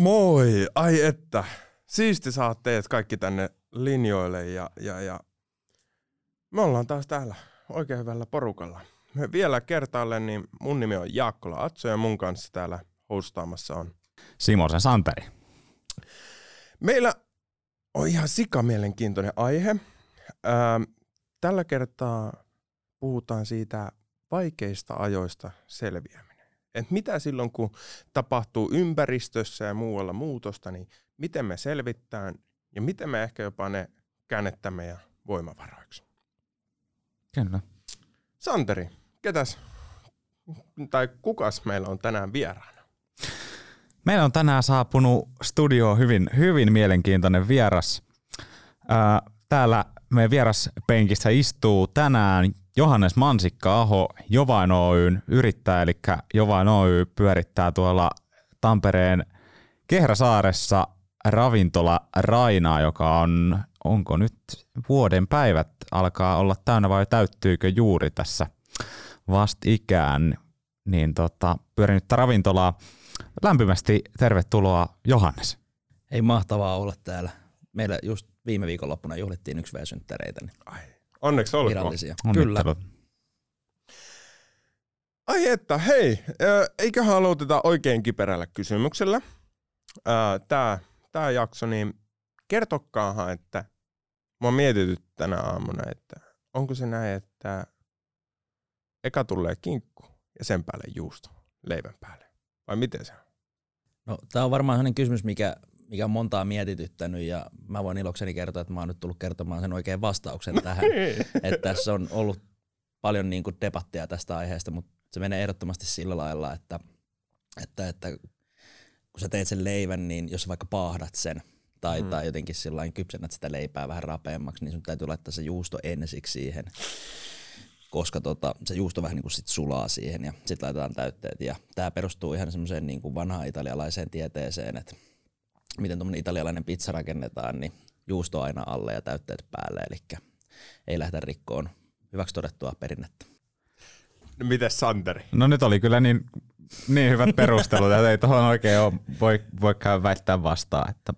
Moi, ai että. Siisti saat teet kaikki tänne linjoille ja, ja, ja me ollaan taas täällä oikein hyvällä porukalla. Me vielä kertaalleen, niin mun nimi on Jaakkola Atso ja mun kanssa täällä hostaamassa on Simosen Santeri. Meillä on ihan sikamielenkiintoinen aihe. Ää, tällä kertaa puhutaan siitä vaikeista ajoista selviäminen. Et mitä silloin, kun tapahtuu ympäristössä ja muualla muutosta, niin miten me selvittään ja miten me ehkä jopa ne käännettämme ja voimavaroiksi. Kyllä. Santeri, ketäs tai kukas meillä on tänään vieraana? Meillä on tänään saapunut studioon hyvin, hyvin mielenkiintoinen vieras. Ää, täällä meidän vieraspenkissä istuu tänään Johannes Mansikka-aho, Jovain Oyn yrittäjä, eli Jovain Oy pyörittää tuolla Tampereen Kehräsaaressa ravintola Rainaa, joka on, onko nyt vuoden päivät alkaa olla täynnä vai täyttyykö juuri tässä vastikään, niin tota, pyörinyt ravintolaa. Lämpimästi tervetuloa Johannes. Ei mahtavaa olla täällä. Meillä just viime viikonloppuna juhlittiin yksi V-synttäreitä. Niin Ai, onneksi olkoon. virallisia. Kyllä. Ai että, hei, eiköhän aloiteta oikein kiperällä kysymyksellä. Tämä tää jakso, niin kertokaahan, että mua mietityt tänä aamuna, että onko se näin, että eka tulee kinkku ja sen päälle juusto leivän päälle. Vai miten se on? No, tämä on varmaan sellainen kysymys, mikä, mikä on montaa mietityttänyt ja mä voin ilokseni kertoa, että mä oon nyt tullut kertomaan sen oikean vastauksen tähän. että tässä on ollut paljon niin kuin debattia tästä aiheesta, mutta se menee ehdottomasti sillä lailla, että, että, että kun sä teet sen leivän, niin jos vaikka paahdat sen tai, mm. tai jotenkin sillä kypsennät sitä leipää vähän rapeammaksi, niin sun täytyy laittaa se juusto ensiksi siihen koska tota, se juusto vähän niin kuin sit sulaa siihen ja sitten laitetaan täytteet. Ja tämä perustuu ihan semmoiseen niin kuin vanhaan italialaiseen tieteeseen, että miten tuommoinen italialainen pizza rakennetaan, niin juusto aina alle ja täytteet päälle, eli ei lähdetä rikkoon hyväksi todettua perinnettä. No mites Santeri? No nyt oli kyllä niin, niin hyvät perustelut, että ei tuohon oikein ole, voi, voi väittää vastaan. Että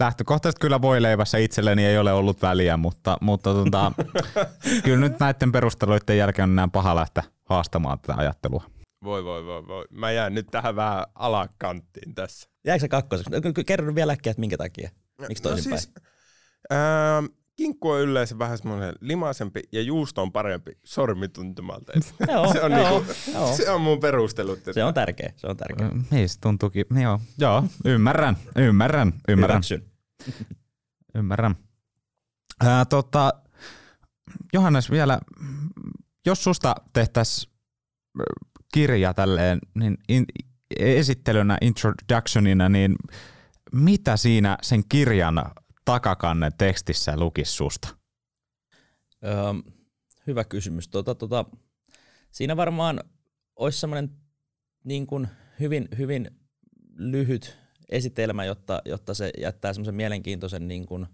lähtökohtaisesti kyllä voi leivässä itselleni ei ole ollut väliä, mutta, mutta tota, kyllä nyt näiden perusteluiden jälkeen on enää paha lähteä haastamaan tätä ajattelua. Voi, voi, voi, voi. Mä jään nyt tähän vähän alakanttiin tässä. Jääkö se kakkoseksi? Kerro vielä äkkiä, että minkä takia. Miksi toisinpäin? No siis, ää, kinkku on yleensä vähän semmoinen limaisempi ja juusto on parempi sormituntumalta. joo, se, on joo, niinku, joo. se on mun perustelut. Se on tärkeä, se on tärkeä. Niin se tuntuukin, joo, joo ymmärrän, ymmärrän, ymmärrän. Hyväksyn. Ymmärrän. Ää, tota, Johannes vielä, jos susta tehtäisiin kirja tälleen, niin in, esittelynä, introductionina, niin mitä siinä sen kirjan takakannen tekstissä lukisi susta? Öö, hyvä kysymys. Tota, tota, siinä varmaan olisi semmoinen niin kuin hyvin, hyvin lyhyt esitelmä, jotta, jotta se jättää semmoisen mielenkiintoisen niin kuin,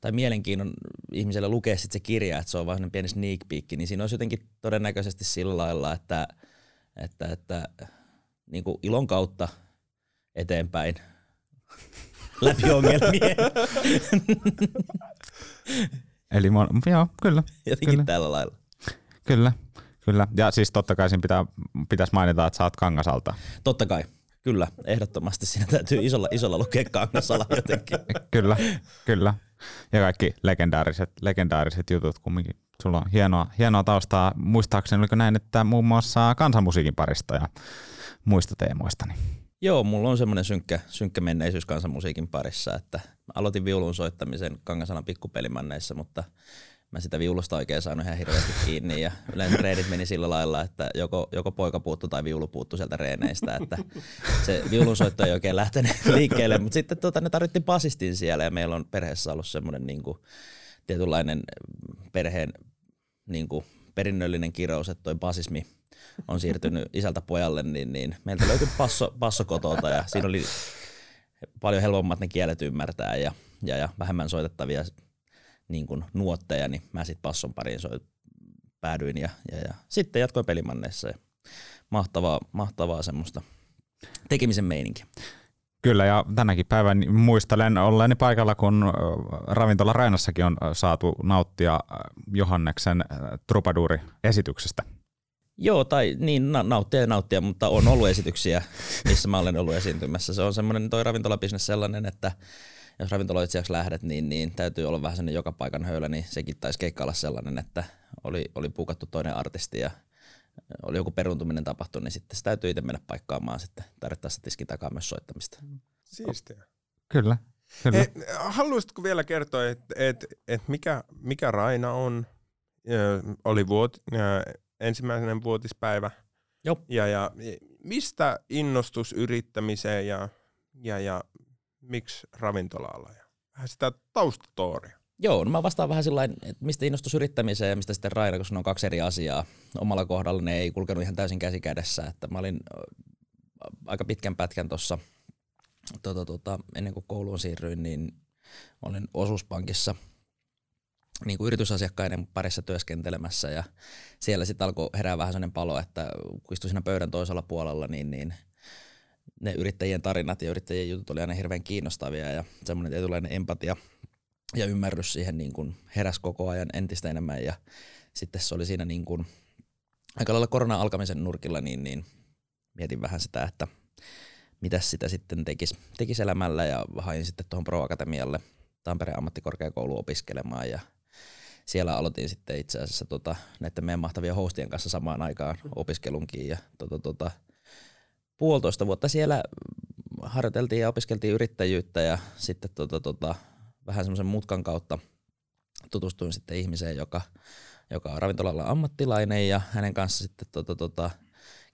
tai mielenkiinnon ihmiselle lukea sitten se kirja, että se on vain pieni sneak peek, niin siinä olisi jotenkin todennäköisesti sillä lailla, että, että, että niin kuin ilon kautta eteenpäin läpi ongelmien. Eli mon- joo, kyllä. Jotenkin kyllä. tällä lailla. Kyllä, kyllä. Ja siis totta kai siinä pitää, pitäisi mainita, että sä oot Kangasalta. Totta kai, kyllä. Ehdottomasti siinä täytyy isolla, isolla lukea kangasala jotenkin. kyllä, kyllä. Ja kaikki legendaariset, legendaariset jutut kumminkin. Sulla on hienoa, hienoa taustaa. Muistaakseni oliko näin, että muun muassa kansanmusiikin parista ja muista teemoista. Niin. Joo, mulla on semmoinen synkkä, synkkä menneisyys kansanmusiikin parissa, että mä aloitin viulun soittamisen Kangasalan pikkupelimanneissa, mutta mä sitä viulusta oikein saanut ihan hirveästi kiinni ja yleensä reenit meni sillä lailla, että joko, joko poika puuttu tai viulu puuttu sieltä reeneistä, että se viulunsoitto ei oikein lähtenyt liikkeelle, mutta sitten tota, ne tarvittiin basistin siellä ja meillä on perheessä ollut semmoinen niin kuin, tietynlainen perheen niin kuin, perinnöllinen kirous, että toi basismi on siirtynyt isältä pojalle, niin, niin meiltä löytyi passo, passo kotolta ja siinä oli paljon helpommat ne kielet ymmärtää ja, ja, ja vähemmän soitettavia niin kuin nuotteja, niin mä sitten passon pariin soit, päädyin ja, ja, ja, sitten jatkoin pelimanneissa ja mahtavaa, mahtavaa semmoista tekemisen meininkiä. Kyllä, ja tänäkin päivän muistelen olleeni paikalla, kun ravintola Rainassakin on saatu nauttia Johanneksen Trupaduuri-esityksestä. Joo, tai niin na- nauttia ja nauttia, mutta on ollut esityksiä, missä mä olen ollut esiintymässä. Se on semmoinen toi ravintolabisnes sellainen, että jos ravintoloitsijaksi lähdet, niin, niin täytyy olla vähän sellainen joka paikan höylä, niin sekin taisi keikkailla sellainen, että oli, oli puukattu toinen artisti ja oli joku peruntuminen tapahtunut, niin sitten se täytyy itse mennä paikkaamaan sitten tarvittaessa tiskin takaa myös soittamista. Siistiä. Kyllä. Kyllä. Hei, haluaisitko vielä kertoa, että et, et mikä, mikä Raina on? Ö, oli vuot, ö, ensimmäinen vuotispäivä. Joo. Ja, ja mistä innostus yrittämiseen ja, ja, ja miksi ravintola-ala? Ja vähän sitä taustatooria. Joo, no mä vastaan vähän sillä että mistä innostus yrittämiseen ja mistä sitten Raina, koska ne on kaksi eri asiaa. Omalla kohdalla ne ei kulkenut ihan täysin käsi kädessä. Että mä olin aika pitkän pätkän tuossa tota, tota, ennen kuin kouluun siirryin, niin olin osuuspankissa niin kuin yritysasiakkaiden parissa työskentelemässä ja siellä sitten alkoi herää vähän sellainen palo, että kun istuin siinä pöydän toisella puolella, niin, niin ne yrittäjien tarinat ja yrittäjien jutut oli aina hirveän kiinnostavia ja semmoinen tietynlainen empatia ja ymmärrys siihen niin kuin heräsi koko ajan entistä enemmän ja sitten se oli siinä niin kuin aika lailla korona alkamisen nurkilla, niin, niin mietin vähän sitä, että mitä sitä sitten tekisi tekis elämällä ja hain sitten tuohon Pro Akatemialle Tampereen ammattikorkeakoulu opiskelemaan ja siellä aloitin sitten itse asiassa tota, näiden meidän mahtavien hostien kanssa samaan aikaan opiskelunkin ja tota, tota, puolitoista vuotta siellä harjoiteltiin ja opiskeltiin yrittäjyyttä ja sitten tota, tota, vähän semmoisen mutkan kautta tutustuin sitten ihmiseen, joka, joka on ravintolalla ammattilainen ja hänen kanssa sitten tota, tota,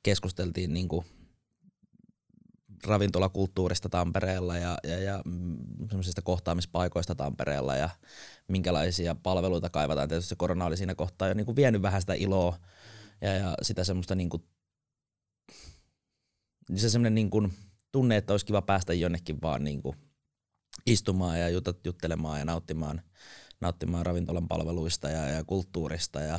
keskusteltiin niin kuin ravintolakulttuurista Tampereella ja, ja, ja semmoisista kohtaamispaikoista Tampereella ja minkälaisia palveluita kaivataan. Tietysti se korona oli siinä kohtaa jo niin kuin vienyt vähän sitä iloa ja, ja sitä semmoista niin kuin, se semmoinen niin kuin tunne, että olisi kiva päästä jonnekin vaan niin kuin istumaan ja jutot, juttelemaan ja nauttimaan, nauttimaan ravintolan palveluista ja, ja kulttuurista ja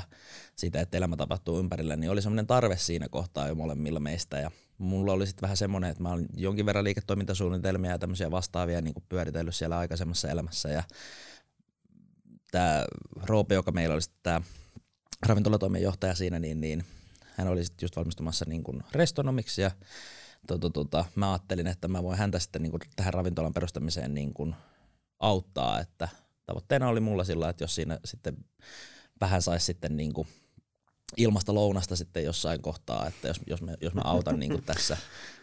siitä, että elämä tapahtuu ympärillä, niin oli semmoinen tarve siinä kohtaa jo molemmilla meistä ja mulla oli sitten vähän semmoinen, että mä olin jonkin verran liiketoimintasuunnitelmia ja tämmöisiä vastaavia niin kuin pyöritellyt siellä aikaisemmassa elämässä. Ja tämä Roope, joka meillä oli sitten tämä ravintolatoimenjohtaja siinä, niin, niin hän oli sitten just valmistumassa niin kuin restonomiksi ja tota, tota, mä ajattelin, että mä voin häntä sitten niin kuin tähän ravintolan perustamiseen niin kuin auttaa, että tavoitteena oli mulla sillä, että jos siinä sitten vähän saisi sitten niin kuin ilmasta lounasta sitten jossain kohtaa, että jos, jos, me, jos mä autan niin tässä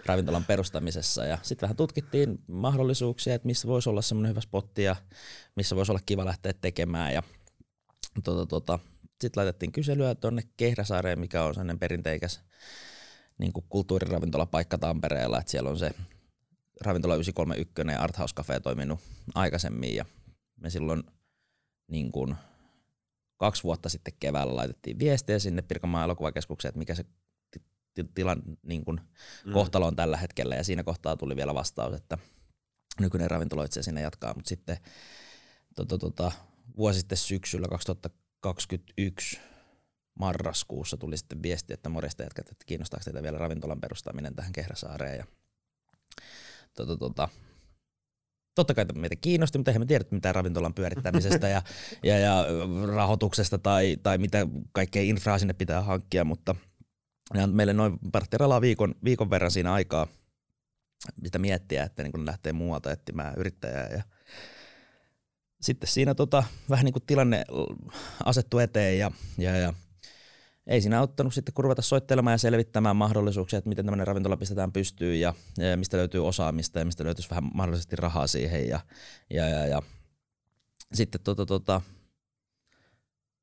ravintolan perustamisessa. Ja sitten vähän tutkittiin mahdollisuuksia, että missä voisi olla semmoinen hyvä spotti ja missä voisi olla kiva lähteä tekemään. Ja tota, tota, sitten laitettiin kyselyä tuonne Kehräsaareen, mikä on sellainen perinteikäs niin kulttuuriravintolapaikka Tampereella, että siellä on se ravintola 931 ja Art House Cafe toiminut aikaisemmin ja me silloin niin kuin kaksi vuotta sitten keväällä laitettiin viestiä sinne Pirkanmaan elokuvakeskukseen, että mikä se tilan niin kuin mm. kohtalo on tällä hetkellä ja siinä kohtaa tuli vielä vastaus, että nykyinen ravintoloitsija sinne jatkaa, mutta sitten tota, tota, vuosi sitten syksyllä 2021 marraskuussa tuli sitten viesti, että morjesta jätkät, että kiinnostaako teitä vielä ravintolan perustaminen tähän Kehräsaareen. Ja, tota, tota, totta kai meitä kiinnosti, mutta eihän me tiedä mitään ravintolan pyörittämisestä ja, ja, ja rahoituksesta tai, tai mitä kaikkea infraa sinne pitää hankkia, mutta meille noin partieralaa viikon, viikon verran siinä aikaa sitä miettiä, että niin kun lähtee muualta etsimään yrittäjää ja sitten siinä tota, vähän niin kuin tilanne asettui eteen ja, ja, ja ei siinä auttanut sitten kun ruveta soittelemaan ja selvittämään mahdollisuuksia, että miten tämmöinen ravintola pistetään pystyyn ja, ja mistä löytyy osaamista ja mistä löytyisi vähän mahdollisesti rahaa siihen. Ja, ja, ja, ja. Sitten tota, tota,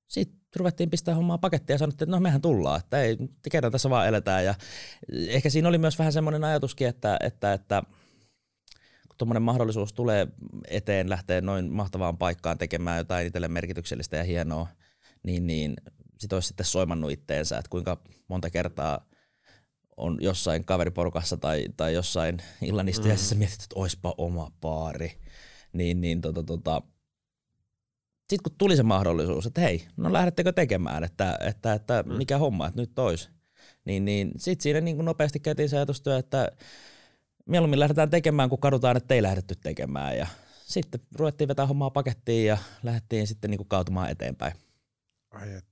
sitten ruvettiin pistää hommaa pakettia ja sanottiin, että no mehän tullaan, että ei, tekemään tässä vaan eletään. Ja ehkä siinä oli myös vähän semmoinen ajatuskin, että, että, että kun tuommoinen mahdollisuus tulee eteen, lähtee noin mahtavaan paikkaan tekemään jotain itselle merkityksellistä ja hienoa, niin, niin sit olisi sitten soimannut itteensä, että kuinka monta kertaa on jossain kaveriporukassa tai, tai jossain illanistujaisessa mm. mietitty, että oispa oma paari. Niin, niin tota, tota, sitten kun tuli se mahdollisuus, että hei, no lähdettekö tekemään, että, että, että mm. mikä homma, että nyt tois. Niin, niin sitten siinä niin kuin nopeasti käytiin se ajatustyö, että mieluummin lähdetään tekemään, kun kadutaan, että ei lähdetty tekemään. Ja sitten ruvettiin vetää hommaa pakettiin ja lähdettiin sitten niin kuin kaatumaan eteenpäin. Ai että.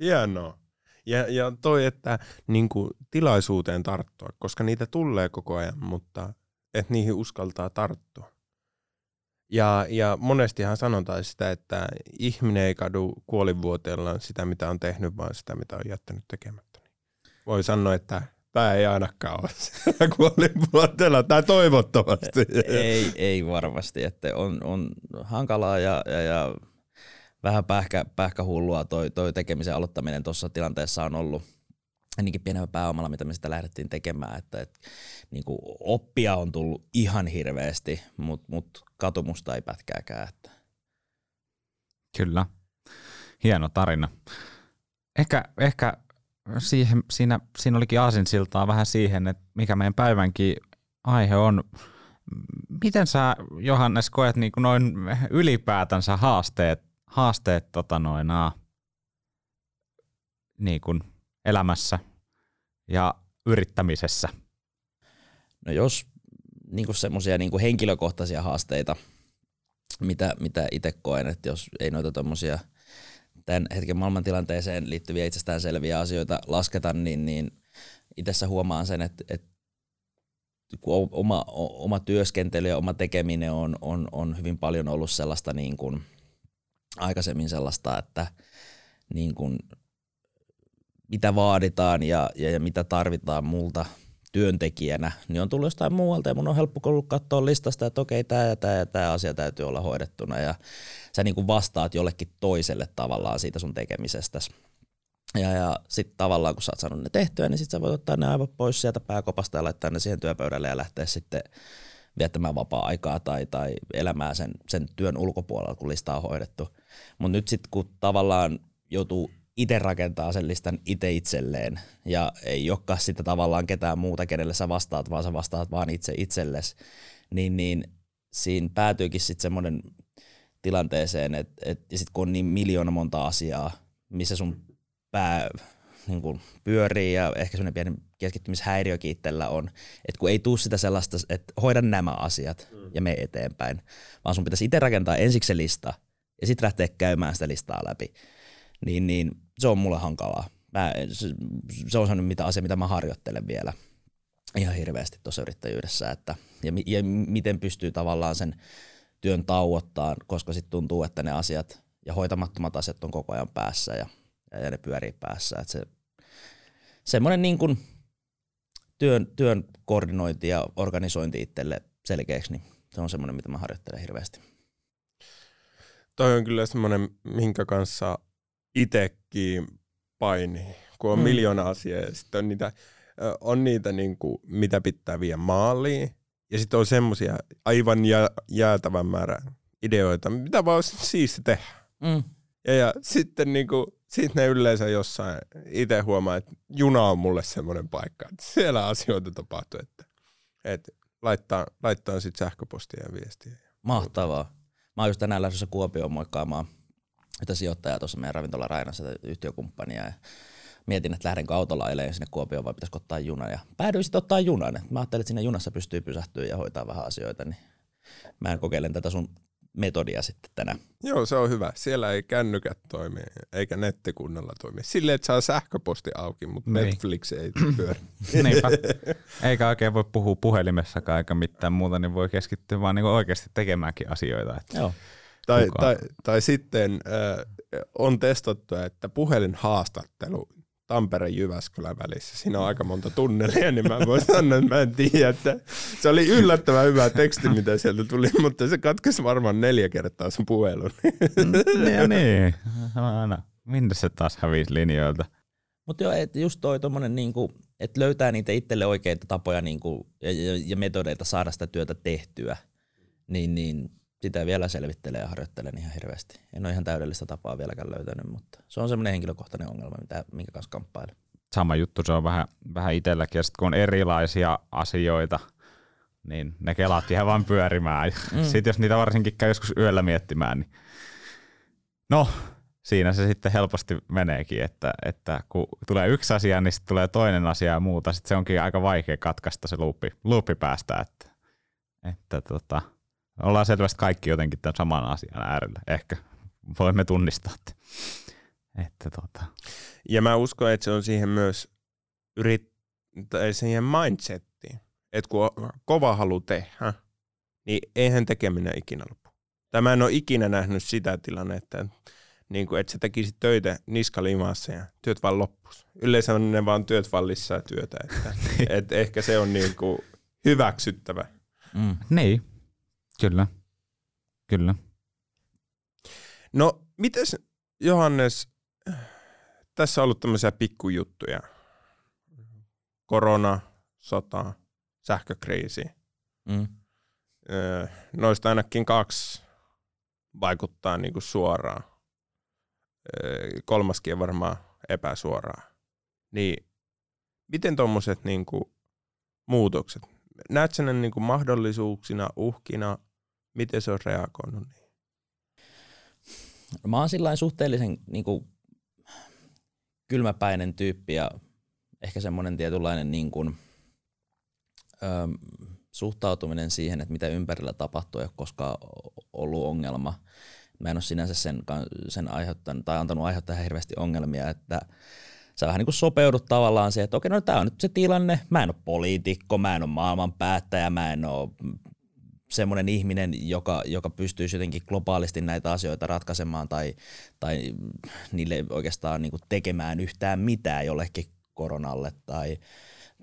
Hienoa. Ja, ja toi, että niin kuin, tilaisuuteen tarttua, koska niitä tulee koko ajan, mutta että niihin uskaltaa tarttua. Ja, ja monestihan sanotaan sitä, että ihminen ei kadu kuolinvuoteellaan sitä, mitä on tehnyt, vaan sitä, mitä on jättänyt tekemättä. Voi sanoa, että tämä ei ainakaan ole kuolinvuoteella, tai toivottavasti. Ei, ei varmasti, että on, on hankalaa ja, ja, ja vähän pähkä, pähkähullua toi, toi tekemisen aloittaminen tuossa tilanteessa on ollut ennenkin pienellä pääomalla, mitä me sitä lähdettiin tekemään, että et, niin kuin oppia on tullut ihan hirveästi, mutta mut katumusta ei pätkääkään. Että. Kyllä, hieno tarina. Ehkä, ehkä siihen, siinä, siinä olikin aasinsiltaa vähän siihen, että mikä meidän päivänkin aihe on. Miten sä, Johannes, koet niin kuin noin ylipäätänsä haasteet, haasteet tota noin, niin kuin elämässä ja yrittämisessä? No jos niin semmoisia niin henkilökohtaisia haasteita, mitä, mitä itse koen, että jos ei noita tuommoisia tämän hetken maailmantilanteeseen liittyviä itsestäänselviä asioita lasketa, niin, niin itse huomaan sen, että, että kun oma, oma työskentely ja oma tekeminen on, on, on hyvin paljon ollut sellaista niin kuin, aikaisemmin sellaista, että niin kuin, mitä vaaditaan ja, ja, ja mitä tarvitaan multa työntekijänä, niin on tullut jostain muualta ja mun on helppo ollut katsoa listasta, että okei, tämä ja tämä ja tämä asia täytyy olla hoidettuna ja sä niin kuin vastaat jollekin toiselle tavallaan siitä sun tekemisestä. Ja, ja sitten tavallaan kun sä oot saanut ne tehtyä, niin sitten sä voit ottaa ne aivan pois sieltä pääkopasta ja laittaa ne siihen työpöydälle ja lähteä sitten viettämään vapaa-aikaa tai, tai elämää sen, sen työn ulkopuolella, kun lista on hoidettu. Mutta nyt sitten kun tavallaan joutuu itse rakentaa sen listan itse itselleen ja ei olekaan sitten tavallaan ketään muuta, kenelle sä vastaat, vaan sä vastaat vaan itse itsellesi, niin, niin siinä päätyykin sitten semmoinen tilanteeseen, että et, ja sitten kun on niin miljoona monta asiaa, missä sun pää niin kuin pyörii ja ehkä semmoinen pieni keskittymishäiriökin itsellä on, että kun ei tule sitä sellaista, että hoida nämä asiat mm. ja me eteenpäin, vaan sun pitäisi itse rakentaa ensiksi se lista ja sitten lähteä käymään sitä listaa läpi, niin, niin se on mulle hankalaa. Mä, se, se on sellainen mitä asia, mitä mä harjoittelen vielä ihan hirveästi tuossa yrittäjyydessä, että, ja, ja miten pystyy tavallaan sen työn tauottaa, koska sitten tuntuu, että ne asiat ja hoitamattomat asiat on koko ajan päässä ja, ja ne pyörii päässä. Että se, semmoinen niin kuin työn, työn koordinointi ja organisointi itselle selkeäksi, niin se on semmoinen, mitä mä harjoittelen hirveästi. Toi on kyllä semmoinen, minkä kanssa itsekin painii, kun on hmm. miljoona asiaa ja sitten on niitä, on niitä niin kuin, mitä pitää viedä maaliin ja sitten on semmoisia aivan jä, jäätävän määrä ideoita, mitä vaan siis tehdä. Mm. Ja, ja sitten niinku, sit ne yleensä jossain itse huomaa, että juna on mulle semmoinen paikka, että siellä asioita tapahtuu, että, että laittaa, laittaa sitten sähköpostia ja viestiä. Mahtavaa. Mä oon just tänään lähdössä Kuopioon moikkaamaan yhtä sijoittajaa tuossa meidän ravintola Rainassa, yhtiökumppania. Ja mietin, että lähdenkö autolla ajelemaan sinne Kuopioon vai pitäisikö ottaa junan. Ja päädyin sitten ottaa junan. Mä ajattelin, että sinne junassa pystyy pysähtyä ja hoitaa vähän asioita, niin mä kokeilen tätä sun metodia sitten tänään. Joo, se on hyvä. Siellä ei kännykät toimi, eikä netti kunnolla toimi. Silleen, että saa sähköposti auki, mutta niin. Netflix ei pyöri. Niinpä. Eikä oikein voi puhua puhelimessakaan eikä mitään muuta, niin voi keskittyä vaan niin oikeasti tekemäänkin asioita. Että Joo. Tai, tai, tai sitten äh, on testattu, että puhelinhaastattelu Tampere-Jyväskylän välissä. Siinä on aika monta tunnelia, niin mä voin sanoa, että mä en tiedä, että se oli yllättävän hyvä teksti, mitä sieltä tuli, mutta se katkesi varmaan neljä kertaa sen puhelun. Mm, niin, niin. Aina. Minne se taas hävisi linjoilta? Mutta joo, että just toi tommonen niinku, että löytää niitä itselle oikeita tapoja niinku, ja, ja, ja metodeita saada sitä työtä tehtyä, niin, niin sitä vielä selvittelee ja harjoittelen ihan hirveästi. En ole ihan täydellistä tapaa vieläkään löytänyt, mutta se on semmoinen henkilökohtainen ongelma, mitä, minkä kanssa kamppailen. Sama juttu se on vähän, vähän itselläkin, ja sit kun on erilaisia asioita, niin ne kelat ihan vaan pyörimään. Mm. Sitten jos niitä varsinkin käy joskus yöllä miettimään, niin no, siinä se sitten helposti meneekin, että, että kun tulee yksi asia, niin sitten tulee toinen asia ja muuta. Sitten se onkin aika vaikea katkaista se luuppi, luuppi päästä, että, että tota, ollaan selvästi kaikki jotenkin tämän saman asian äärellä. Ehkä voimme tunnistaa, että, että tota. Ja mä uskon, että se on siihen myös yrit, tai siihen mindsettiin, että kun on kova halu tehdä, niin eihän tekeminen ikinä lopu. Tämä en ole ikinä nähnyt sitä tilannetta, että, niin kuin, että sä tekisit töitä niskalimassa ja työt vaan loppus. Yleensä ne vaan työt vaan lisää työtä, että, että ehkä se on niin kuin hyväksyttävä. Mm. Niin, kyllä. Kyllä. No, mites Johannes, tässä on ollut tämmöisiä pikkujuttuja. Korona, sota, sähkökriisi. Mm. noista ainakin kaksi vaikuttaa niin kuin suoraan. kolmaskin on varmaan epäsuoraan. Niin miten tuommoiset niin muutokset, näet sen niin kuin mahdollisuuksina, uhkina, miten se on reagoinut niin? Mä oon sillä suhteellisen niin kuin, kylmäpäinen tyyppi ja ehkä semmoinen tietynlainen niin kuin, ö, suhtautuminen siihen, että mitä ympärillä tapahtuu, ei ole koskaan ollut ongelma. Mä en ole sinänsä sen, sen aiheuttanut tai antanut aiheuttaa hirveästi ongelmia, että sä vähän niin kuin sopeudut tavallaan siihen, että okei, no tämä on nyt se tilanne, mä en ole poliitikko, mä en ole maailman päättäjä, mä en ole semmoinen ihminen, joka, joka pystyisi jotenkin globaalisti näitä asioita ratkaisemaan tai, tai niille oikeastaan niin tekemään yhtään mitään jollekin koronalle tai,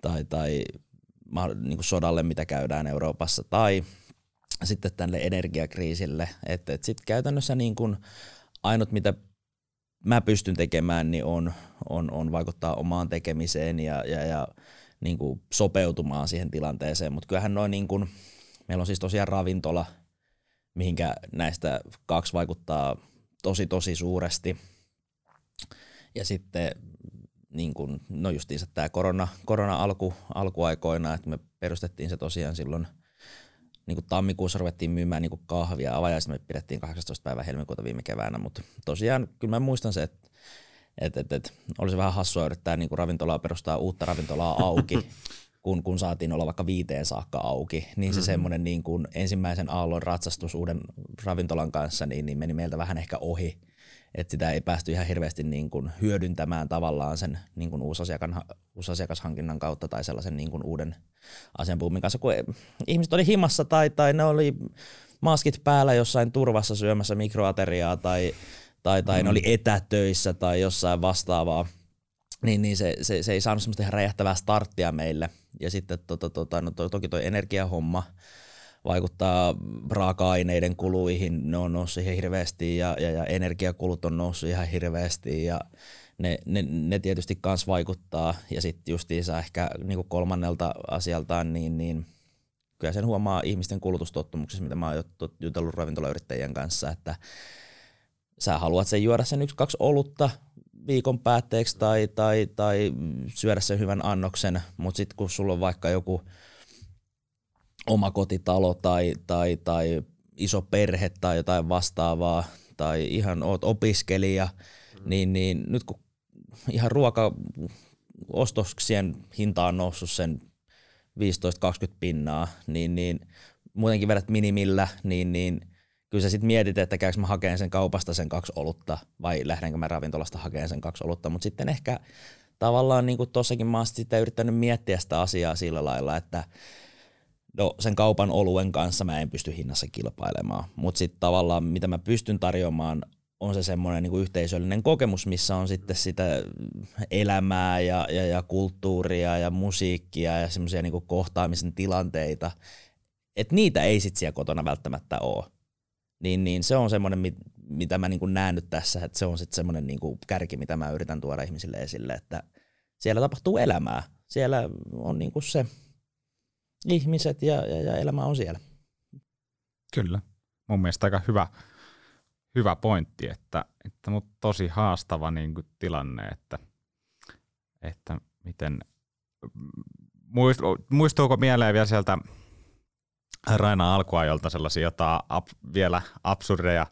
tai, tai niin sodalle, mitä käydään Euroopassa, tai sitten tälle energiakriisille. Että et sitten käytännössä niin kuin ainut, mitä mä pystyn tekemään, niin on, on, on vaikuttaa omaan tekemiseen ja, ja, ja niin kuin sopeutumaan siihen tilanteeseen. Mutta kyllähän noin niin kuin, meillä on siis tosiaan ravintola, mihinkä näistä kaksi vaikuttaa tosi tosi suuresti. Ja sitten niin kuin, no justiinsa tämä korona, korona alku, alkuaikoina, että me perustettiin se tosiaan silloin niin kuin tammikuussa ruvettiin myymään niin kuin kahvia. Avajaista me pidettiin 18. päivä helmikuuta viime keväänä, mutta tosiaan kyllä mä muistan se, että et, et, et, olisi vähän hassua yrittää niin kuin ravintolaa perustaa uutta ravintolaa auki, kun, kun saatiin olla vaikka viiteen saakka auki. Niin se mm-hmm. semmoinen niin kuin ensimmäisen aallon ratsastus uuden ravintolan kanssa niin, niin meni meiltä vähän ehkä ohi että sitä ei päästy ihan hirveästi niin kuin hyödyntämään tavallaan sen niin kuin uusasiakashankinnan kautta tai sellaisen niin kuin uuden asianpuumin kanssa, kun ihmiset oli himassa tai, tai ne oli maskit päällä jossain turvassa syömässä mikroateriaa tai, tai, tai mm. ne oli etätöissä tai jossain vastaavaa, niin, niin se, se, se ei saanut semmoista ihan räjähtävää starttia meille. Ja sitten tota, tota, no to, toki tuo energiahomma, vaikuttaa raaka-aineiden kuluihin, ne on noussut ihan hirveästi ja, ja, ja energiakulut on noussut ihan hirveästi ja ne, ne, ne tietysti myös vaikuttaa ja sitten justiinsa ehkä niin kuin kolmannelta asialtaan, niin, niin kyllä sen huomaa ihmisten kulutustottumuksissa, mitä mä oon jutellut ravintolayrittäjien kanssa, että sä haluat sen juoda sen yksi, kaksi olutta viikon päätteeksi tai, tai, tai syödä sen hyvän annoksen, mutta sitten kun sulla on vaikka joku – omakotitalo tai, tai, tai iso perhe tai jotain vastaavaa tai ihan oot opiskelija, mm. niin, niin nyt kun ihan ruoka ostoksien hinta on noussut sen 15-20 pinnaa, niin, niin muutenkin vedät minimillä, niin, niin kyllä sä sitten mietit, että käykö mä hakeen sen kaupasta sen kaksi olutta vai lähdenkö mä ravintolasta hakeen sen kaksi olutta, mutta sitten ehkä tavallaan niin kuin tossakin mä oon sitten yrittänyt miettiä sitä asiaa sillä lailla, että no sen kaupan oluen kanssa mä en pysty hinnassa kilpailemaan, mutta sitten tavallaan mitä mä pystyn tarjoamaan on se semmoinen niin yhteisöllinen kokemus, missä on sitten sitä elämää ja, ja, ja kulttuuria ja musiikkia ja semmoisia niin kohtaamisen tilanteita, että niitä ei sitten siellä kotona välttämättä ole. Niin, niin se on semmoinen, mit, mitä mä niin näen nyt tässä, että se on sitten semmoinen niin kärki, mitä mä yritän tuoda ihmisille esille, että siellä tapahtuu elämää. Siellä on niin se ihmiset ja, ja, ja elämä on siellä. Kyllä. Mun mielestä aika hyvä, hyvä pointti, että, että mutta tosi haastava niin tilanne, että, että miten, muistuuko mieleen vielä sieltä Raina alkuajolta sellaisia jotain ab, vielä absurdeja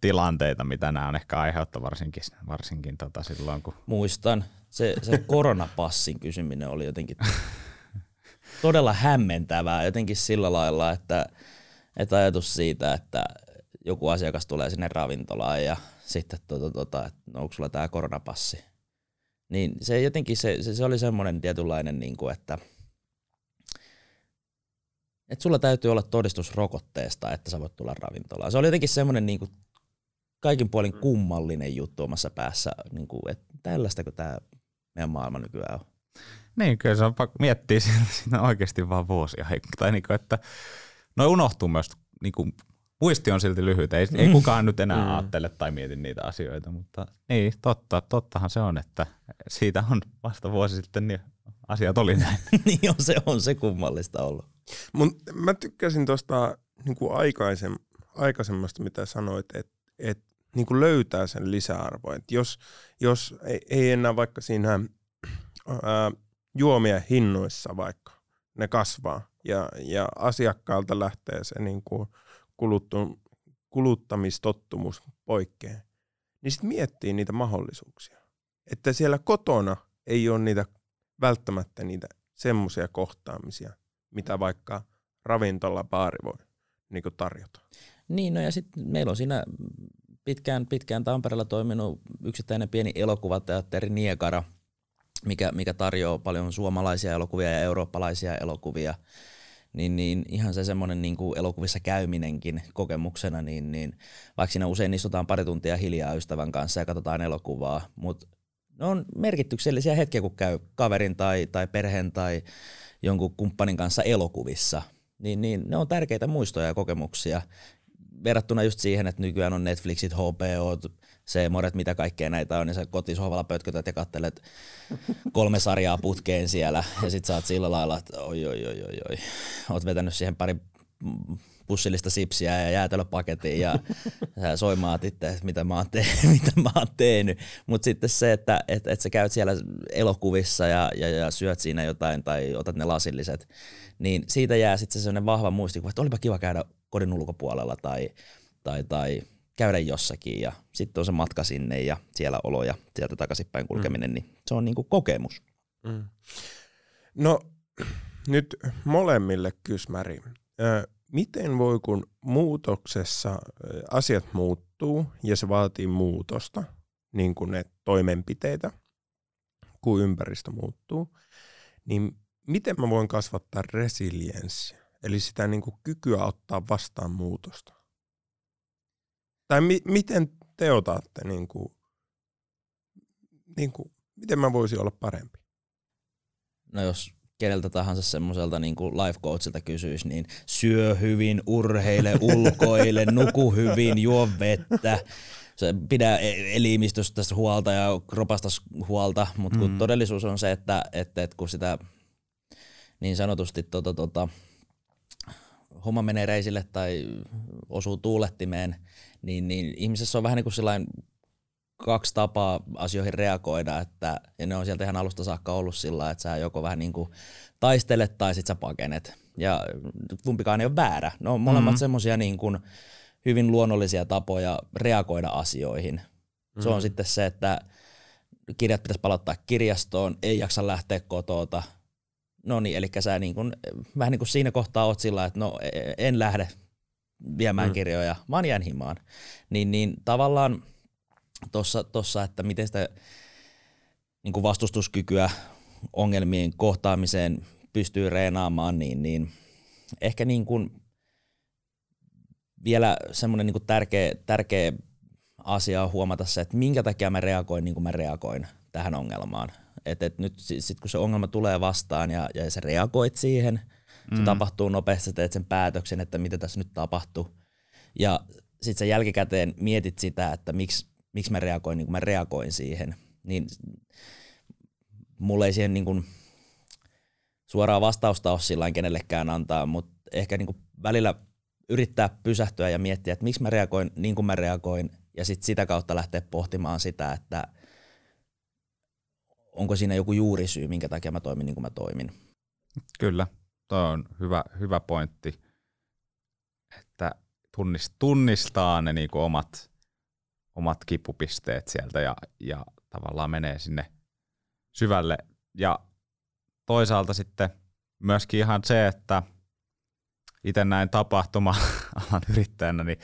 tilanteita, mitä nämä on ehkä aiheuttanut varsinkin, varsinkin tota silloin, kun... Muistan, se, se koronapassin kysyminen oli jotenkin todella hämmentävää jotenkin sillä lailla, että, että ajatus siitä, että joku asiakas tulee sinne ravintolaan ja sitten, tota, tota, että no, onko sulla tämä koronapassi. Niin se jotenkin, se, se, se oli semmoinen tietynlainen, niin kuin, että, että sulla täytyy olla todistus rokotteesta, että sä voit tulla ravintolaan. Se oli jotenkin semmoinen niin kuin, kaikin puolin kummallinen juttu omassa päässä, niin kuin, että tällaistako tämä meidän maailma nykyään on. Niin, kyllä se on pakko miettiä siinä oikeasti vaan vuosia. Tai niin kuin, että no unohtuu myös, niin kuin, muisti on silti lyhyt. Ei, ei mm. kukaan nyt enää mm. ajattele tai mieti niitä asioita, mutta niin, totta, tottahan se on, että siitä on vasta vuosi sitten niin asiat oli näin. niin on se, on se kummallista ollut. Mun, mä tykkäsin tuosta niin aikaisem, aikaisemmasta, mitä sanoit, että et, niin löytää sen lisäarvon. Et jos jos ei, ei enää vaikka siinä ää, juomien hinnoissa vaikka, ne kasvaa ja, ja asiakkaalta lähtee se niin kuluttu, kuluttamistottumus poikkeen, niin sitten miettii niitä mahdollisuuksia. Että siellä kotona ei ole niitä välttämättä niitä semmoisia kohtaamisia, mitä vaikka ravintola baari voi niin tarjota. Niin, no ja sitten meillä on siinä pitkään, pitkään Tampereella toiminut yksittäinen pieni elokuvateatteri Niekara, mikä, mikä tarjoaa paljon suomalaisia elokuvia ja eurooppalaisia elokuvia. Niin, niin ihan se semmoinen niin kuin elokuvissa käyminenkin kokemuksena, niin, niin vaikka siinä usein istutaan pari tuntia hiljaa ystävän kanssa ja katsotaan elokuvaa, mutta ne on merkityksellisiä hetkiä, kun käy kaverin tai, tai perheen tai jonkun kumppanin kanssa elokuvissa, niin, niin ne on tärkeitä muistoja ja kokemuksia verrattuna just siihen, että nykyään on Netflixit, HBO, Seemoret, mitä kaikkea näitä on, niin sä kotisohvalla pötkötät ja kattelet kolme sarjaa putkeen siellä, ja sit sä oot sillä lailla, että oi, oi, oi, oi, oi. Oot vetänyt siihen pari pussillista sipsiä ja jäätelöpaketin ja soimaat itse, mitä mä oon, te- mitä mä oon tehnyt. Mutta sitten se, että et, et sä käyt siellä elokuvissa ja, ja, ja syöt siinä jotain tai otat ne lasilliset, niin siitä jää sitten se sellainen vahva muistikuva, että olipa kiva käydä kodin ulkopuolella tai, tai, tai käydä jossakin ja sitten on se matka sinne ja siellä olo ja sieltä takaisinpäin kulkeminen, mm. niin se on niinku kokemus. Mm. No nyt molemmille kysmäri. Ö, miten voi, kun muutoksessa asiat muuttuu ja se vaatii muutosta, niin kuin ne toimenpiteitä, kun ympäristö muuttuu, niin miten mä voin kasvattaa resilienssiä, eli sitä niin kuin kykyä ottaa vastaan muutosta? Tai mi- miten te otatte, niin kuin, niin kuin, miten mä voisin olla parempi? No jos keneltä tahansa semmoiselta niin kuin life coachilta kysyisi, niin syö hyvin, urheile, ulkoile, nuku hyvin, juo vettä, se pidä e- elimistöstä huolta ja kropasta huolta, mutta kun mm. todellisuus on se, että, että, että kun sitä niin sanotusti tota, tota, homma menee reisille tai osuu tuulettimeen, niin, niin ihmisessä on vähän niin kuin sellainen kaksi tapaa asioihin reagoida, että, ja ne on sieltä ihan alusta saakka ollut sillä että sä joko vähän niin kuin taistelet tai sit sä pakenet. Ja kumpikaan ei ole väärä. Ne on molemmat mm-hmm. semmoisia niin kuin hyvin luonnollisia tapoja reagoida asioihin. Mm-hmm. Se on mm-hmm. sitten se, että kirjat pitäisi palauttaa kirjastoon, ei jaksa lähteä kotoota. No niin, eli sä niin kuin, vähän niin kuin siinä kohtaa oot sillä, että no e, en lähde viemään mm. kirjoja, vaan jään himaan. Niin, niin tavallaan tuossa, tossa, että miten sitä niin kuin vastustuskykyä ongelmien kohtaamiseen pystyy reenaamaan, niin, niin ehkä niin kuin vielä semmoinen niin kuin tärkeä, tärkeä asia on huomata se, että minkä takia mä reagoin niin kuin mä reagoin tähän ongelmaan. Et, et nyt sit kun se ongelma tulee vastaan ja, ja sä reagoit siihen, mm. se tapahtuu nopeasti, sä teet sen päätöksen, että mitä tässä nyt tapahtuu. Ja sitten sä jälkikäteen mietit sitä, että miksi, miksi mä reagoin niin kuin mä reagoin siihen. Niin mulla ei siihen niin kuin suoraa vastausta ole sillä kenellekään antaa, mutta ehkä niin kuin välillä yrittää pysähtyä ja miettiä, että miksi mä reagoin niin kuin mä reagoin, ja sitten sitä kautta lähteä pohtimaan sitä, että onko siinä joku juurisyy, minkä takia mä toimin niin kuin mä toimin. Kyllä, tuo on hyvä, hyvä pointti, että tunnist, tunnistaa ne niinku omat, omat kipupisteet sieltä ja, ja tavallaan menee sinne syvälle. Ja toisaalta sitten myöskin ihan se, että itse näin tapahtuma-alan yrittäjänä, niin,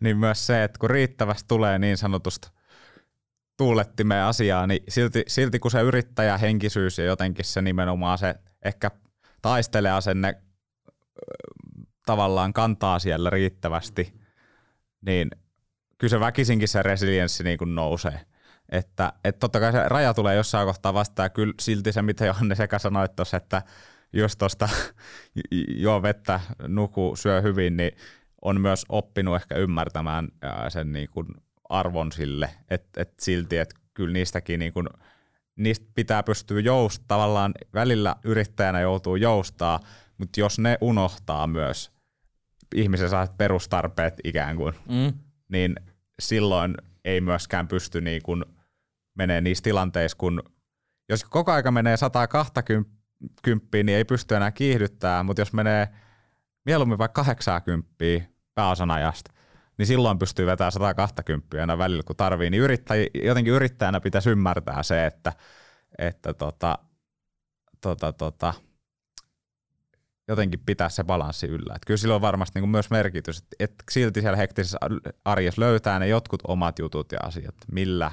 niin myös se, että kun riittävästi tulee niin sanotusta tuulettimeen asiaa, niin silti, silti kun se yrittäjähenkisyys ja jotenkin se nimenomaan se ehkä taistelee asenne tavallaan kantaa siellä riittävästi, niin kyllä se väkisinkin se resilienssi niin kuin nousee. Että, että totta kai se raja tulee jossain kohtaa vastaan, ja kyllä silti se, mitä Johanne sekä sanoi tuossa, että jos tuosta juo vettä, nuku, syö hyvin, niin on myös oppinut ehkä ymmärtämään sen niin kuin arvon sille, että, että silti, että kyllä niistäkin niin kuin, niistä pitää pystyä joust, tavallaan välillä yrittäjänä joutuu joustaa, mutta jos ne unohtaa myös ihmisen saa perustarpeet ikään kuin, mm. niin silloin ei myöskään pysty niin kuin menee niissä tilanteissa, kun jos koko aika menee 120, niin ei pysty enää kiihdyttämään, mutta jos menee mieluummin vaikka 80 pääosan ajasta, niin silloin pystyy vetämään 120 aina välillä, kun tarvii. Niin yrittäjä, jotenkin yrittäjänä pitäisi ymmärtää se, että, että tota, tota, tota, jotenkin pitää se balanssi yllä. Et kyllä sillä on varmasti niin myös merkitys, että et silti siellä hektisessä arjessa löytää ne jotkut omat jutut ja asiat, millä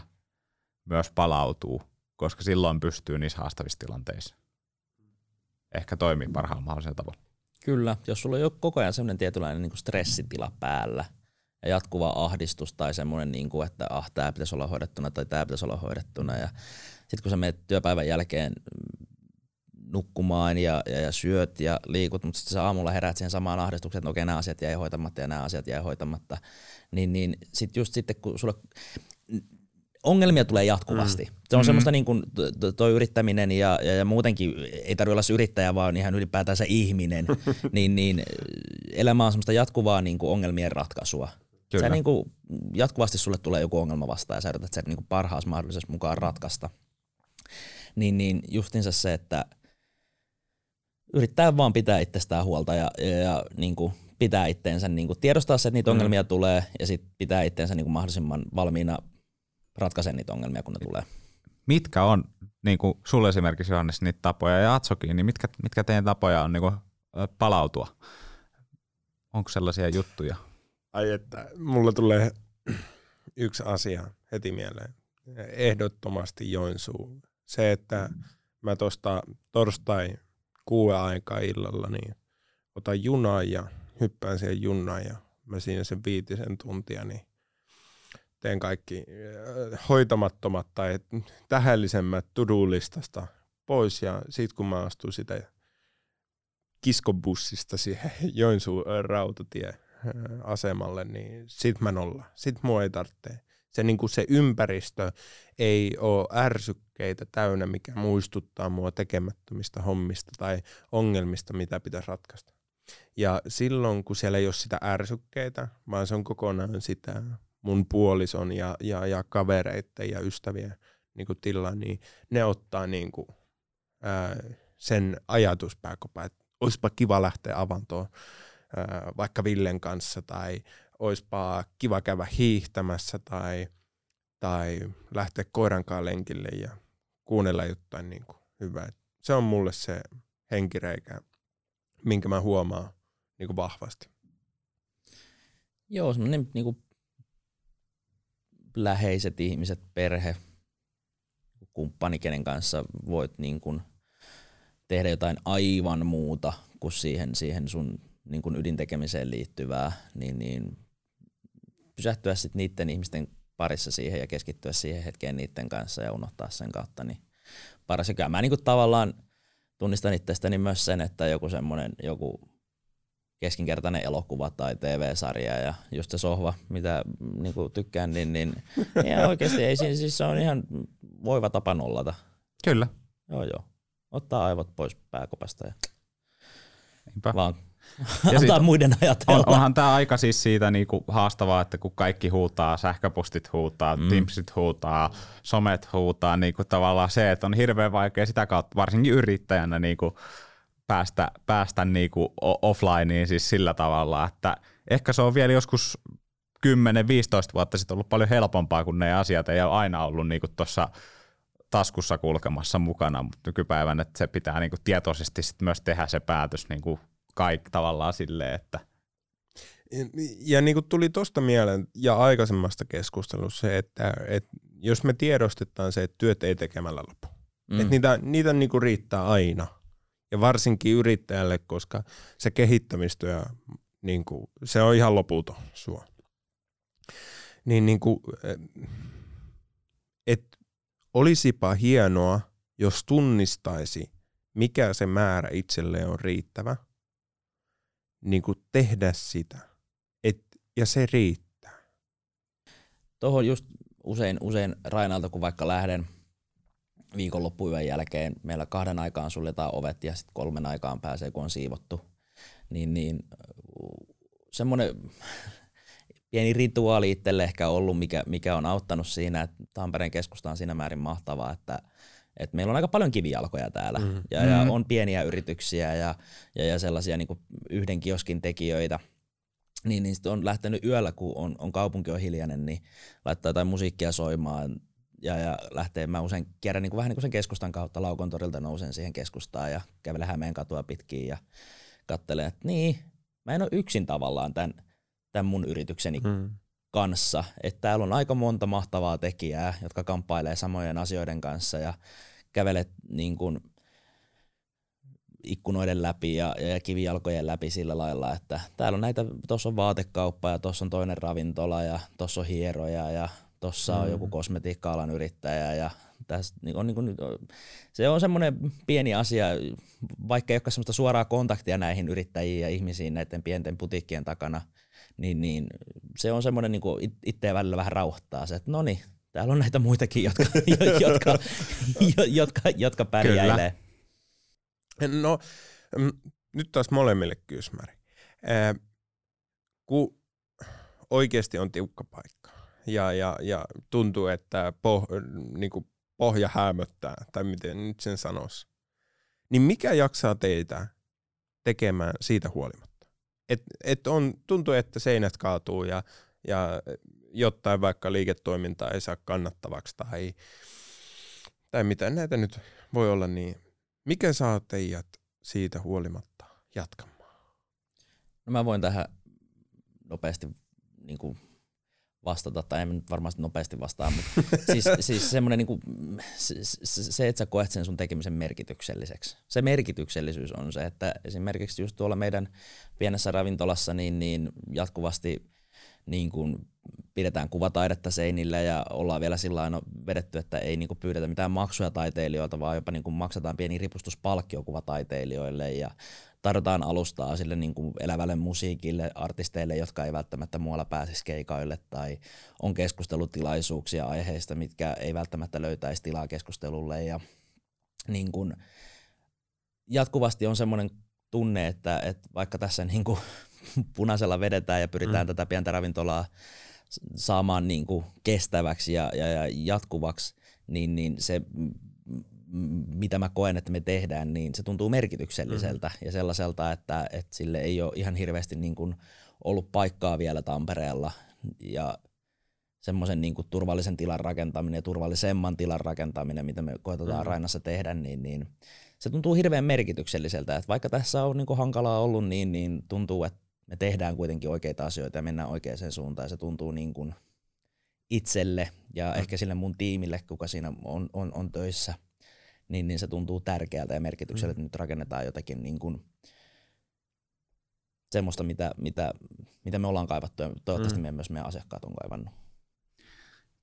myös palautuu, koska silloin pystyy niissä haastavissa tilanteissa ehkä toimii parhaalla mahdollisella tavalla. Kyllä, jos sulla on koko ajan sellainen tietynlainen niin stressitila päällä ja jatkuva ahdistus tai semmoinen, niin kuin, että ah, tämä pitäisi olla hoidettuna tai tämä pitäisi olla hoidettuna ja sitten kun sä menet työpäivän jälkeen nukkumaan ja, ja, ja syöt ja liikut, mutta sitten sä aamulla heräät siihen samaan ahdistukseen, että okei, nämä asiat jäi hoitamatta ja nämä asiat jäi hoitamatta, niin, niin sitten just sitten, kun sulla ongelmia tulee jatkuvasti. Mm. Se on mm. semmoista niin kuin toi yrittäminen ja, ja, ja muutenkin ei tarvitse olla yrittäjä, vaan ihan ylipäätään se ihminen, niin, niin elämä on semmoista jatkuvaa niin kuin ongelmien ratkaisua. Kyllä. Se niin kuin, jatkuvasti sulle tulee joku ongelma vastaan ja sä yrität sen niin kuin parhaassa mahdollisessa mukaan ratkaista. Niin, niin justinsa se, että – yrittää vaan pitää itsestään huolta ja, ja, ja niin kuin pitää itteensä, niin kuin tiedostaa se, että niitä mm. ongelmia tulee ja sitten pitää itteensä niin kuin mahdollisimman valmiina ratkaisemaan niitä ongelmia, kun ne tulee. Mitkä on niin kuin sulle esimerkiksi Johannes niitä tapoja ja Atsokin, niin mitkä, mitkä teidän tapoja on niin kuin, palautua? Onko sellaisia juttuja? Ai että, mulla tulee yksi asia heti mieleen. Ehdottomasti Joensuu. Se, että mä tuosta torstai kuuden aikaa illalla, niin otan junaa ja hyppään siihen junaan ja mä siinä sen viitisen tuntia, niin teen kaikki äh, hoitamattomat tai tähällisemmät to-do-listasta pois ja sit kun mä astun sitä kiskobussista siihen Joensuun rautatie asemalle, niin sit mä nolla. Sit mua ei tarvitse se, niin kuin se ympäristö ei ole ärsykkeitä täynnä, mikä muistuttaa mua tekemättömistä hommista tai ongelmista, mitä pitäisi ratkaista. Ja silloin, kun siellä ei ole sitä ärsykkeitä, vaan se on kokonaan sitä mun puolison ja, ja, ja kavereiden ja ystävien niin kuin tilaa, niin ne ottaa niin kuin, ää, sen ajatuspääkopaan, että olisipa kiva lähteä avantoon ää, vaikka Villen kanssa tai oispa kiva käydä hiihtämässä tai, tai lähteä koirankaan lenkille ja kuunnella jotain niin kuin hyvää. Se on mulle se henkireikä, minkä mä huomaan niin kuin vahvasti. Joo, semmoinen niin kuin läheiset ihmiset, perhe, kumppani, kenen kanssa voit niin kuin tehdä jotain aivan muuta kuin siihen, siihen sun niin kuin ydintekemiseen liittyvää, niin, niin pysähtyä sitten niiden ihmisten parissa siihen ja keskittyä siihen hetkeen niiden kanssa ja unohtaa sen kautta, niin paras. Ja mä niin kuin tavallaan tunnistan itsestäni myös sen, että joku semmoinen joku keskinkertainen elokuva tai TV-sarja ja just se sohva, mitä niin kuin tykkään, niin, niin ja oikeasti ei siinä, siis se on ihan voiva tapa nollata. Kyllä. Joo, joo. Ottaa aivot pois pääkopasta ja Niinpä. vaan Antaa sit, muiden ajatella. On, onhan tämä aika siis siitä niinku haastavaa, että kun kaikki huutaa, sähköpostit huutaa, mm. Teamsit huutaa, somet huutaa, niinku tavallaan se, että on hirveän vaikea sitä kautta, varsinkin yrittäjänä niinku päästä, päästä niinku offlineen siis sillä tavalla, että ehkä se on vielä joskus 10-15 vuotta sitten ollut paljon helpompaa, kun ne asiat ei ole aina ollut niinku tuossa taskussa kulkemassa mukana, mutta nykypäivänä että se pitää niinku tietoisesti sit myös tehdä se päätös niinku kaikki tavallaan silleen, että ja, ja niin kuin tuli tuosta mieleen ja aikaisemmasta keskustelussa se, että, että jos me tiedostetaan se, että työt ei tekemällä lopu. Mm. Että niitä, niitä niin kuin riittää aina. Ja varsinkin yrittäjälle, koska se kehittämistyö, niin kuin, se on ihan loputon sua. Niin, niin kuin, et olisipa hienoa, jos tunnistaisi, mikä se määrä itselle on riittävä, niin kuin tehdä sitä. Et, ja se riittää. Tuohon just usein, usein Rainalta, kun vaikka lähden viikonloppuyön jälkeen, meillä kahden aikaan suljetaan ovet ja sitten kolmen aikaan pääsee, kun on siivottu, niin, niin semmoinen pieni rituaali itselle ehkä ollut, mikä, mikä on auttanut siinä, että Tampereen keskusta on siinä määrin mahtavaa, että et meillä on aika paljon kivijalkoja täällä mm. ja, ja mm. on pieniä yrityksiä ja, ja, ja sellaisia niin kuin yhden kioskin tekijöitä, niin, niin sitten on lähtenyt yöllä, kun on, on kaupunki on hiljainen, niin laittaa jotain musiikkia soimaan ja, ja lähtee, mä usein kierrän niin kuin vähän niin kuin sen keskustan kautta Laukon torilta nousen siihen keskustaan ja kävelen Hämeen katua pitkin ja katselen, että niin, mä en ole yksin tavallaan tämän, tämän mun yritykseni hmm. kanssa. Että täällä on aika monta mahtavaa tekijää, jotka kamppailee samojen asioiden kanssa ja kävelet niin kuin ikkunoiden läpi ja, ja kivijalkojen läpi sillä lailla, että täällä on näitä, tuossa on vaatekauppa ja tuossa on toinen ravintola ja tuossa on hieroja ja tuossa mm. on joku kosmetiikka-alan yrittäjä ja tässä niin on, niin kuin, se on semmoinen pieni asia, vaikka ei olekaan semmoista suoraa kontaktia näihin yrittäjiin ja ihmisiin näiden pienten putiikkien takana, niin, niin se on semmoinen niin itseä välillä vähän rauhoittaa se, että no niin, täällä on näitä muitakin, jotka, jotka, jotka, jotka pärjäilee. Kyllä. No, mm, nyt taas molemmille kysmäri. kun oikeasti on tiukka paikka ja, ja, ja tuntuu, että poh, niin kuin pohja hämöttää, tai miten nyt sen sanoisi, niin mikä jaksaa teitä tekemään siitä huolimatta? Et, et on, tuntuu, että seinät kaatuu ja, ja jotain vaikka liiketoimintaa ei saa kannattavaksi tai, tai mitä näitä nyt voi olla, niin mikä saa teidät siitä huolimatta jatkamaan? No mä voin tähän nopeasti niin kuin vastata, tai en nyt varmasti nopeasti vastaa, mutta siis, siis semmoinen niin kuin, se, että sä koet sen sun tekemisen merkitykselliseksi. Se merkityksellisyys on se, että esimerkiksi just tuolla meidän pienessä ravintolassa niin, niin jatkuvasti niin kuin pidetään kuvataidetta seinillä ja ollaan vielä sillä lailla vedetty, että ei niin kuin pyydetä mitään maksuja taiteilijoilta, vaan jopa niin kuin maksataan pieni ripustuspalkkio kuvataiteilijoille ja tarjotaan alustaa sille niin kuin elävälle musiikille, artisteille, jotka ei välttämättä muualla pääsisi keikoille tai on keskustelutilaisuuksia aiheista, mitkä ei välttämättä löytäisi tilaa keskustelulle ja niin kuin jatkuvasti on semmoinen tunne, että, että vaikka tässä niin kuin punaisella vedetään ja pyritään mm. tätä pientä ravintolaa saamaan niin kuin kestäväksi ja, ja, ja jatkuvaksi, niin, niin se mitä mä koen, että me tehdään, niin se tuntuu merkitykselliseltä mm. ja sellaiselta, että, että sille ei ole ihan hirveästi niin kuin ollut paikkaa vielä Tampereella ja semmoisen niin turvallisen tilan rakentaminen ja turvallisemman tilan rakentaminen, mitä me koetetaan mm. Rainassa tehdä, niin, niin se tuntuu hirveän merkitykselliseltä. Että vaikka tässä on niin kuin hankalaa ollut, niin, niin tuntuu, että me tehdään kuitenkin oikeita asioita ja mennään oikeaan suuntaan ja se tuntuu niin kuin itselle ja mm. ehkä sille mun tiimille, kuka siinä on, on, on töissä – niin, niin se tuntuu tärkeältä ja merkitykseltä, mm. että nyt rakennetaan jotakin niin kuin semmoista, mitä, mitä, mitä me ollaan kaivattu ja toivottavasti mm. me myös meidän asiakkaat on kaivannut.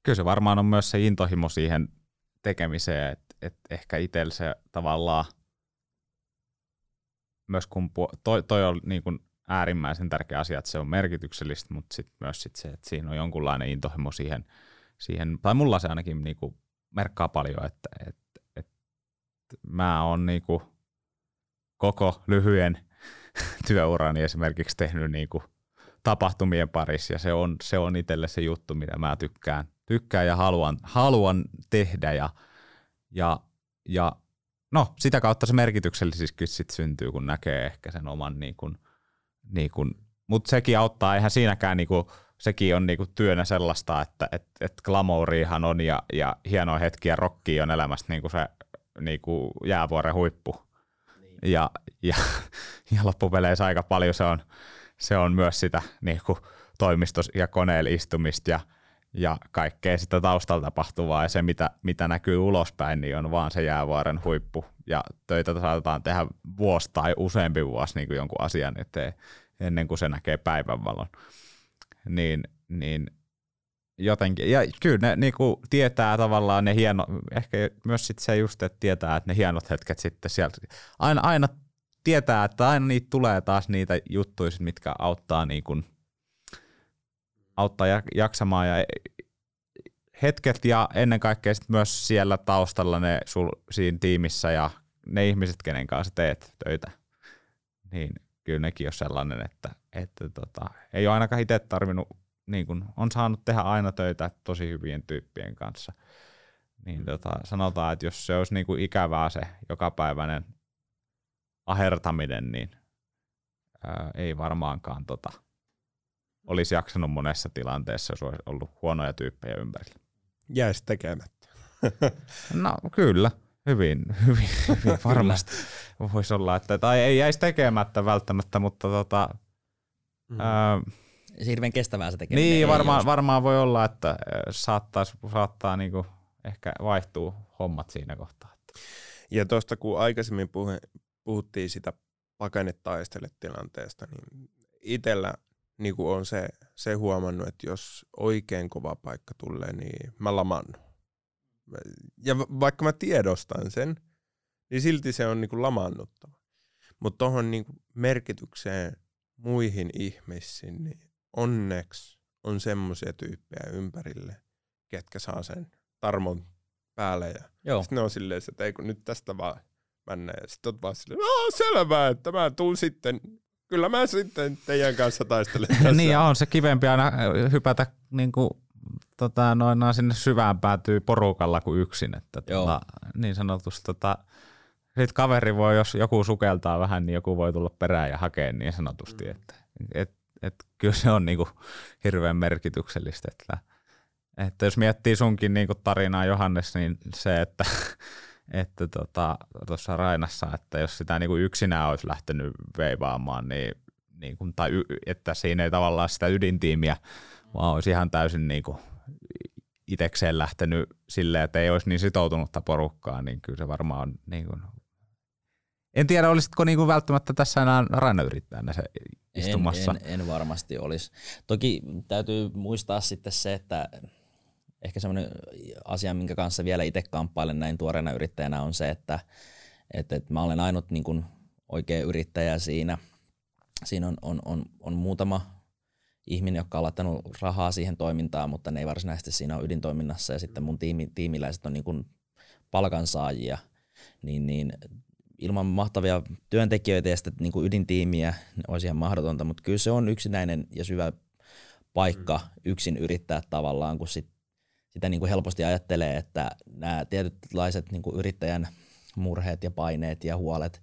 Kyllä se varmaan on myös se intohimo siihen tekemiseen, että, että ehkä itsellä se tavallaan myös kun toi, toi on niin kuin äärimmäisen tärkeä asia, että se on merkityksellistä, mutta sit myös sit se, että siinä on jonkunlainen intohimo siihen, siihen tai mulla se ainakin niin kuin merkkaa paljon, että, että mä oon niinku koko lyhyen työurani esimerkiksi tehnyt niinku tapahtumien parissa ja se on, se on itselle se juttu, mitä mä tykkään, tykkään ja haluan, haluan tehdä ja, ja, ja no sitä kautta se merkityksellisyyskin sit syntyy, kun näkee ehkä sen oman niin kuin, niin kuin, mutta sekin auttaa, eihän siinäkään niin kuin, sekin on niinku työnä sellaista, että et, et glamouriihan on ja, ja hienoja hetkiä rokki on elämästä niinku se niinku jäävuoren huippu. Niin. Ja, ja, ja loppupeleissä aika paljon se on, se on myös sitä niinku toimistos- ja koneella istumista ja, ja kaikkea sitä taustalla tapahtuvaa ja se, mitä, mitä näkyy ulospäin, niin on vaan se jäävuoren huippu. Ja töitä saatetaan tehdä vuosi tai useampi vuosi niin kuin jonkun asian eteen ennen kuin se näkee päivänvalon. Niin, niin jotenkin, ja kyllä ne niinku tietää tavallaan ne hieno, ehkä myös sit se just, että tietää, että ne hienot hetket sitten sieltä, aina, aina tietää, että aina niitä tulee taas niitä juttuja, mitkä auttaa niinku, auttaa jaksamaan ja hetket ja ennen kaikkea sit myös siellä taustalla ne sul, siinä tiimissä ja ne ihmiset, kenen kanssa teet töitä, niin kyllä nekin on sellainen, että, että tota, ei ole ainakaan itse tarvinnut, niin kun on saanut tehdä aina töitä tosi hyvien tyyppien kanssa. Niin tota, sanotaan, että jos se olisi niin kuin ikävää se jokapäiväinen ahertaminen, niin ää, ei varmaankaan tota, olisi jaksanut monessa tilanteessa, jos olisi ollut huonoja tyyppejä ympärillä. Jäisi tekemättä. no kyllä. Hyvin, hyvin, hyvin varmasti voisi olla, että, tai ei jäisi tekemättä välttämättä, mutta tota, mm. ää, hirveän kestävää se tekeminen. Niin, varmaan, varmaan voi olla, että saattaa, saattaa niinku ehkä vaihtuu hommat siinä kohtaa. Ja tuosta kun aikaisemmin puhe, puhuttiin sitä pakenetaisteletilanteesta, niin itsellä niin on se, se huomannut, että jos oikein kova paikka tulee, niin mä lamannut ja vaikka mä tiedostan sen, niin silti se on niinku lamaannuttava. Mutta tuohon niinku merkitykseen muihin ihmisiin, niin onneksi on semmoisia tyyppejä ympärille, ketkä saa sen tarmon päälle. Ja sitten ne on silleen, että ei kun nyt tästä vaan mennä. Ja sitten on vaan silleen, selvä, että mä tuun sitten, kyllä mä sitten teidän kanssa taistelen tässä. niin ja on se kivempi aina hypätä niin kuin tota, noin, noin sinne syvään päätyy porukalla kuin yksin. Että, tota, niin sanotusti tota, sitten kaveri voi, jos joku sukeltaa vähän, niin joku voi tulla perään ja hakea niin sanotusti. Mm. Että, et, et, kyllä se on niinku hirveän merkityksellistä. Että, että jos miettii sunkin niinku tarinaa Johannes, niin se, että että tota, tuossa tota, Rainassa, että jos sitä niinku yksinään olisi lähtenyt veivaamaan, niin, niin kuin, tai y, että siinä ei tavallaan sitä ydintiimiä vaan olisi ihan täysin niin kuin itekseen lähtenyt silleen, että ei olisi niin sitoutunutta porukkaa, niin kyllä se varmaan on niin kuin en tiedä, olisitko niin kuin välttämättä tässä enää rannayrittäjänä se istumassa? En, en, en varmasti olisi. Toki täytyy muistaa sitten se, että ehkä semmoinen asia, minkä kanssa vielä itse kamppailen näin tuoreena yrittäjänä on se, että, että, että mä olen ainut niin kuin oikea yrittäjä siinä. Siinä on, on, on, on muutama ihminen, joka on laittanut rahaa siihen toimintaan, mutta ne ei varsinaisesti siinä ole ydintoiminnassa ja sitten mun tiimi, tiimiläiset on niin kuin palkansaajia, niin, niin ilman mahtavia työntekijöitä ja sitten niin kuin ydintiimiä olisi ihan mahdotonta, mutta kyllä se on yksinäinen ja syvä paikka mm. yksin yrittää tavallaan, kun sit, sitä niin kuin helposti ajattelee, että nämä tietynlaiset niin kuin yrittäjän murheet ja paineet ja huolet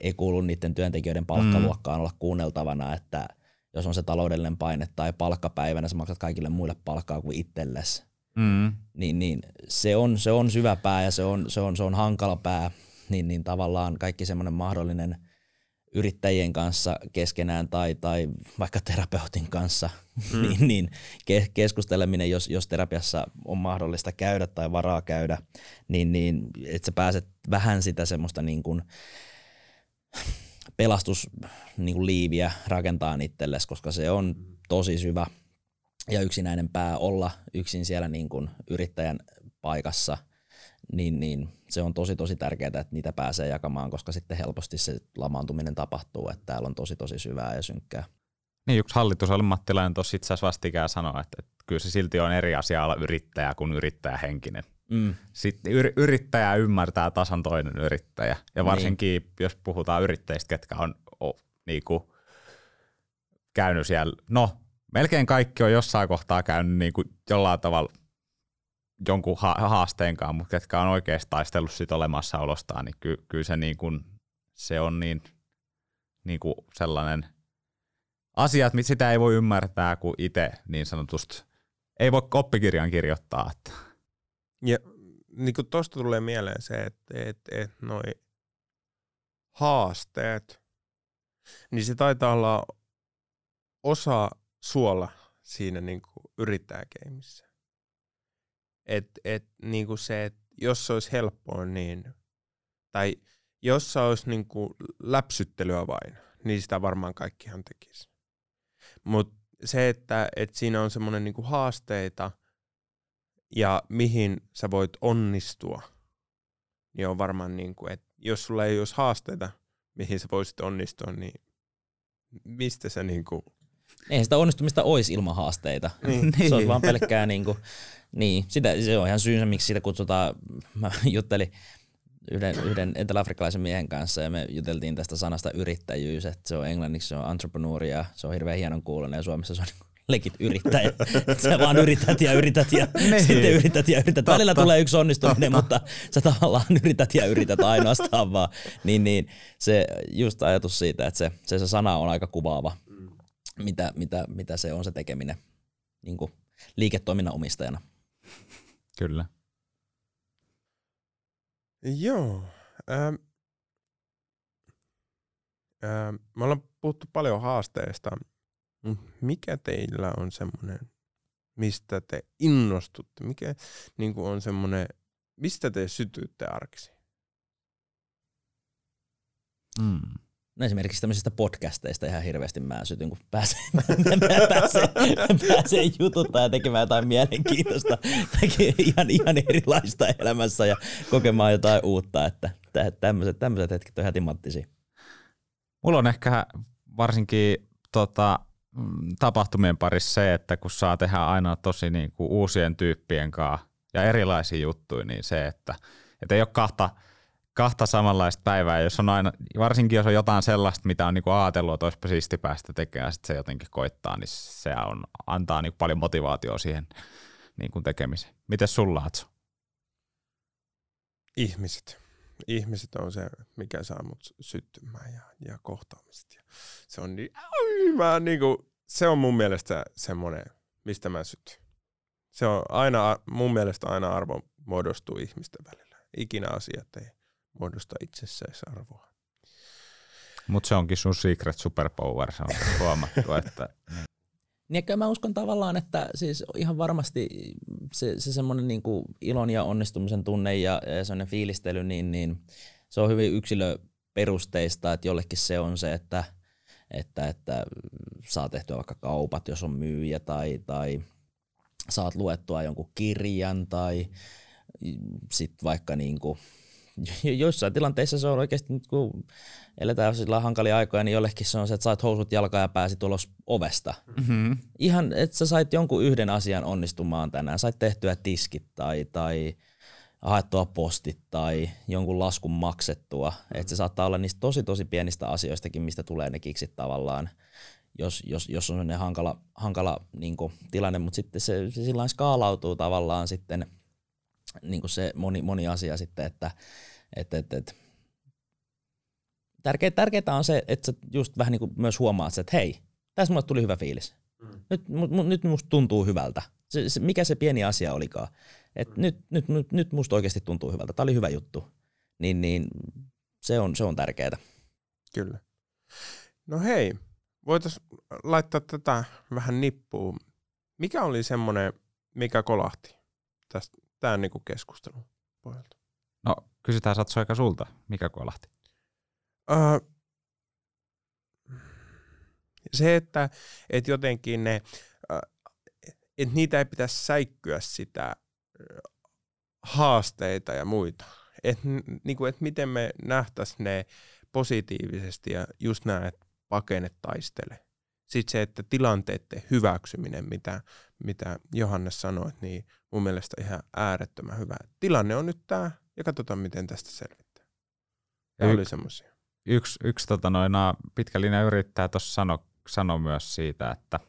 ei kuulu niiden työntekijöiden palkkaluokkaan mm. olla kuunneltavana, että jos on se taloudellinen paine tai palkkapäivänä, sä maksat kaikille muille palkkaa kuin itsellesi. Mm. Niin, niin se, on, se on syvä pää ja se on, se on, se on hankala pää, niin, niin tavallaan kaikki semmoinen mahdollinen yrittäjien kanssa keskenään tai, tai vaikka terapeutin kanssa, mm. niin, niin ke, keskusteleminen, jos, jos terapiassa on mahdollista käydä tai varaa käydä, niin, niin että sä pääset vähän sitä semmoista niin kuin, pelastusliiviä niin rakentaa itsellesi, koska se on tosi syvä ja yksinäinen pää olla yksin siellä niin kuin yrittäjän paikassa, niin, niin se on tosi tosi tärkeää, että niitä pääsee jakamaan, koska sitten helposti se lamaantuminen tapahtuu, että täällä on tosi tosi syvää ja synkkää. Niin yksi hallitusohjelmattilainen tuossa itse asiassa vastikään sanoi, että, että kyllä se silti on eri asia olla yrittäjä kuin yrittäjähenkinen. Mm. Sitten yr- yrittäjä ymmärtää tasan toinen yrittäjä. Ja varsinkin, niin. jos puhutaan yrittäjistä, ketkä on o, niinku, käynyt siellä, no melkein kaikki on jossain kohtaa käynyt niinku jollain tavalla jonkun ha- haasteenkaan, mutta ketkä on oikeasti taistellut siitä olemassaolostaan, niin ky- kyllä se, niin kuin, se on niin, niin kuin sellainen asia, että sitä ei voi ymmärtää, kun itse niin sanotusti ei voi oppikirjan kirjoittaa. Että. Ja niin kuin tosta tulee mieleen se, että et, et noi haasteet, niin se taitaa olla osa suola siinä niin kuin yrittäjäkeimissä. Et, et, niin kuin se, että jos se olisi helppoa, niin, tai jos se olisi niin kuin läpsyttelyä vain, niin sitä varmaan kaikkihan tekisi. Mutta se, että, että siinä on semmoinen niin haasteita ja mihin sä voit onnistua, niin on varmaan niin kuin, että jos sulla ei olisi haasteita, mihin sä voisit onnistua, niin mistä sä niin kuin... Eihän sitä onnistumista olisi ilman haasteita. Niin. Se on vaan pelkkää niin kuin, niin, sitä, se on ihan syynsä, miksi sitä kutsutaan, mä juttelin yhden, yhden eteläafrikkalaisen miehen kanssa ja me juteltiin tästä sanasta yrittäjyys, että se on englanniksi se on entrepreneur ja se on hirveän hienon kuulonen ja Suomessa se on niin legit yrittäjä. sä vaan yrität ja yrität ja niin. sitten yrität ja yrität. Välillä tulee yksi onnistuminen, Totta. mutta sä tavallaan yrität ja yrität ainoastaan vaan. Niin, niin se just ajatus siitä, että se, se, se sana on aika kuvaava, mm. mitä, mitä, mitä se on se tekeminen niin kuin liiketoiminnan omistajana. Kyllä. Joo. Ähm, ähm, me ollaan puhuttu paljon haasteista. Mikä teillä on semmoinen, mistä te innostutte? Mikä niin kuin on semmoinen, mistä te sytyytte arksi? Mm. No esimerkiksi tämmöisistä podcasteista ihan hirveästi mä sytyn, kun pääsee, jututtaa ja tekemään jotain mielenkiintoista, ihan, ihan erilaista elämässä ja kokemaan jotain uutta, että tämmöiset, tämmöiset hetket on ihan timanttisia. Mulla on ehkä varsinkin tota, mm, tapahtumien parissa se, että kun saa tehdä aina tosi niin kuin uusien tyyppien kanssa ja erilaisia juttuja, niin se, että, että ei ole kahta – kahta samanlaista päivää, jos on aina, varsinkin jos on jotain sellaista, mitä on niinku ajatellut, että olisipa siisti päästä tekemään, sitten se jotenkin koittaa, niin se on, antaa niinku paljon motivaatiota siihen niinku tekemiseen. Miten sulla, Hatsu? Ihmiset. Ihmiset on se, mikä saa mut syttymään ja, ja kohtaamiset. Ja se on niin, mä niinku, se on mun mielestä semmoinen, mistä mä sytyn. Se on aina, mun mielestä aina arvo muodostuu ihmisten välillä. Ikinä asiat ei muodosta itsesäisarvoa. Mutta se onkin sun secret superpower, se on huomattu. että, niin. Niin, mä uskon tavallaan, että siis ihan varmasti se, se semmoinen niin ilon ja onnistumisen tunne ja, ja semmoinen fiilistely, niin, niin se on hyvin yksilöperusteista, että jollekin se on se, että, että, että saa tehtyä vaikka kaupat, jos on myyjä tai, tai saat luettua jonkun kirjan tai sitten vaikka niin kuin joissain tilanteissa se on oikeasti, nyt kun eletään sillä hankalia aikoja, niin jollekin se on se, että sait housut jalkaan ja pääsit ulos ovesta. Mm-hmm. Ihan, että sä sait jonkun yhden asian onnistumaan tänään. Sait tehtyä tiskit tai, tai haettua postit tai jonkun laskun maksettua. Mm-hmm. Että se saattaa olla niistä tosi tosi pienistä asioistakin, mistä tulee ne kiksit tavallaan jos, jos, jos on ne hankala, hankala niin tilanne, mutta sitten se, se sillä skaalautuu tavallaan sitten niin se moni, moni asia sitten, että et, et, et. Tärkeä, tärkeää on se, että sä just vähän niin kuin myös huomaat, että hei, tässä mulle tuli hyvä fiilis. Mm. Nyt, mu, nyt musta tuntuu hyvältä. Se, se, mikä se pieni asia olikaan. Et mm. nyt, nyt, nyt, nyt musta oikeasti tuntuu hyvältä. Tämä oli hyvä juttu. Niin, niin se on, se on tärkeää. Kyllä. No hei, voitaisiin laittaa tätä vähän nippuun. Mikä oli semmoinen, mikä kolahti tästä, tämän niin keskustelun pohjalta? Kysytään Satsu aika sulta, mikä kolahti? Uh, se, että, että jotenkin ne, että niitä ei pitäisi säikkyä sitä haasteita ja muita. Että niin et miten me nähtäisiin ne positiivisesti ja just nämä, että pakene taistele. Sitten se, että tilanteiden hyväksyminen, mitä, mitä Johannes sanoi, niin mun mielestä ihan äärettömän hyvä. Tilanne on nyt tämä, ja katsotaan, miten tästä selvittää. Ja y- oli semmoisia. Yksi, yksi tota noina, pitkä linja yrittää tuossa sano, sano myös siitä, että,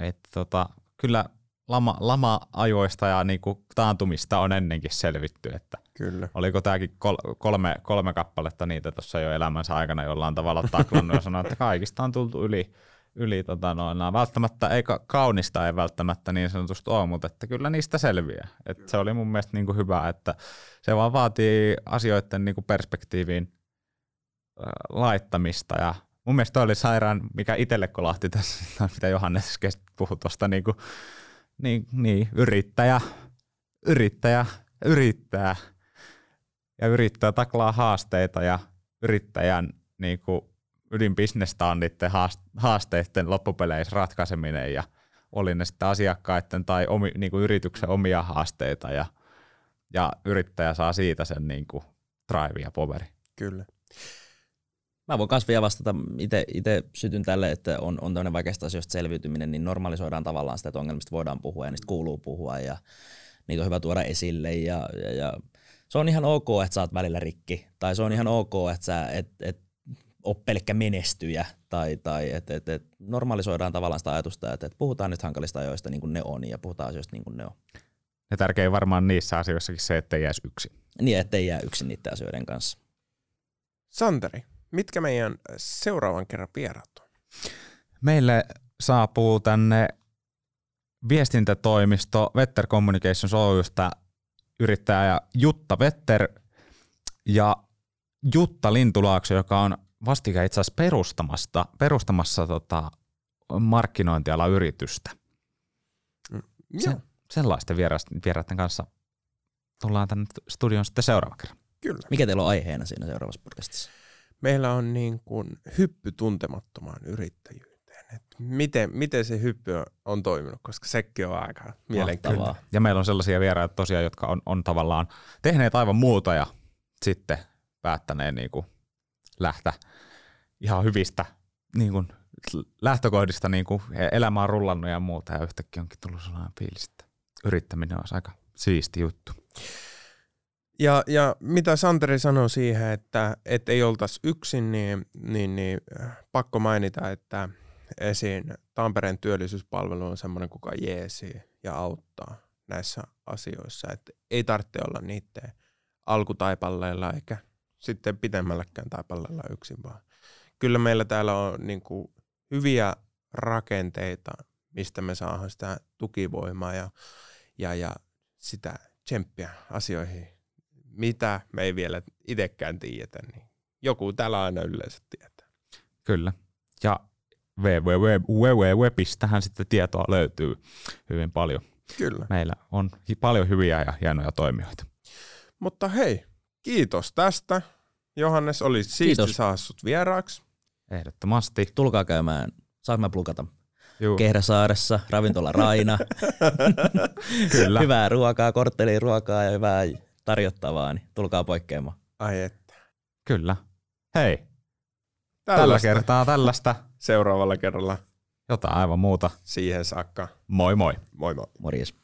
että tota, kyllä lama, lama-ajoista ja niinku taantumista on ennenkin selvitty, että Kyllä. oliko tämäkin kol, kolme, kolme kappaletta niitä tuossa jo elämänsä aikana jollain tavalla taklannut ja sanoi, että kaikista on tultu yli, yli tota noin, välttämättä, ei ka- kaunista ei välttämättä niin sanotusti ole, mutta että kyllä niistä selviää. Et se oli mun mielestä niinku hyvä, että se vaan vaatii asioiden niinku perspektiiviin äh, laittamista ja mun mielestä oli sairaan, mikä itselle kolahti tässä, mitä Johannes puhui tuosta niinku, niin, niin, yrittäjä, yrittäjä, yrittää ja yrittää taklaa haasteita ja yrittäjän niin kuin, ydinbisnestä on niiden haasteiden loppupeleissä ratkaiseminen ja oli ne sitten asiakkaiden tai omi, niin kuin yrityksen omia haasteita ja, ja yrittäjä saa siitä sen niin kuin, drive ja poveri. Kyllä. Mä voin myös vielä vastata, itse sytyn tälle, että on, on tämmöinen vaikeasta asioista selviytyminen, niin normalisoidaan tavallaan sitä, että ongelmista voidaan puhua ja niistä kuuluu puhua ja niitä on hyvä tuoda esille ja, ja, ja se on ihan ok, että sä oot välillä rikki tai se on ihan ok, että sä et, et ole pelkkä menestyjä tai, tai että et, et normalisoidaan tavallaan sitä ajatusta, että et puhutaan nyt hankalista ajoista niin kuin ne on ja puhutaan asioista niin kuin ne on. Ja tärkein varmaan niissä asioissakin se, että ei jäisi yksin. Niin, ettei jää yksin niiden asioiden kanssa. Santeri, mitkä meidän seuraavan kerran vieraat on? Meille saapuu tänne viestintätoimisto Vetter Communications Oystä yrittäjä Jutta Vetter ja Jutta Lintulaakso, joka on vastikään itse asiassa perustamassa, perustamassa tota markkinointiala yritystä. Mm, Se, sellaisten vieraiden kanssa tullaan tänne studioon sitten seuraava kerran. Kyllä. Mikä teillä on aiheena siinä seuraavassa podcastissa? Meillä on niin kuin hyppy tuntemattomaan yrittäjyyteen. Et miten, miten se hyppy on toiminut, koska sekin on aika mielenkiintoinen. Ja meillä on sellaisia vieraita tosiaan, jotka on, on tavallaan tehneet aivan muuta ja sitten päättäneen niin kuin lähteä ihan hyvistä niin kuin lähtökohdista niin kuin elämä on rullannut ja muuta ja yhtäkkiä onkin tullut sellainen fiilis, että yrittäminen on aika siisti juttu. Ja, ja mitä Santeri sanoi siihen, että, että ei oltaisi yksin, niin, niin, niin äh, pakko mainita, että esiin Tampereen työllisyyspalvelu on semmoinen, kuka jeesi ja auttaa näissä asioissa. Että ei tarvitse olla niiden alkutaipalleilla eikä sitten pitemmälläkään taipalleilla yksin, vaan kyllä meillä täällä on niin kuin hyviä rakenteita, mistä me saadaan sitä tukivoimaa ja, ja, ja sitä tsemppiä asioihin, mitä me ei vielä itsekään tiedetä, niin joku täällä aina yleensä tietää. Kyllä. Ja www.webistähän sitten tietoa löytyy hyvin paljon. Kyllä. Meillä on paljon hyviä ja hienoja toimijoita. Mutta hei, kiitos tästä. Johannes, oli siisti saada sut vieraaksi. Ehdottomasti. Tulkaa käymään. Saanko mä plukata? Juu. Kehräsaaressa, ravintola Raina. Kyllä. hyvää ruokaa, kortteliruokaa ja hyvää tarjottavaa, niin tulkaa poikkeamaan. Ai että. Kyllä. Hei. Tällaista. Tällä kertaa tällaista. Seuraavalla kerralla. Jotain aivan muuta. Siihen saakka. Moi moi. Moi moi. Morjes.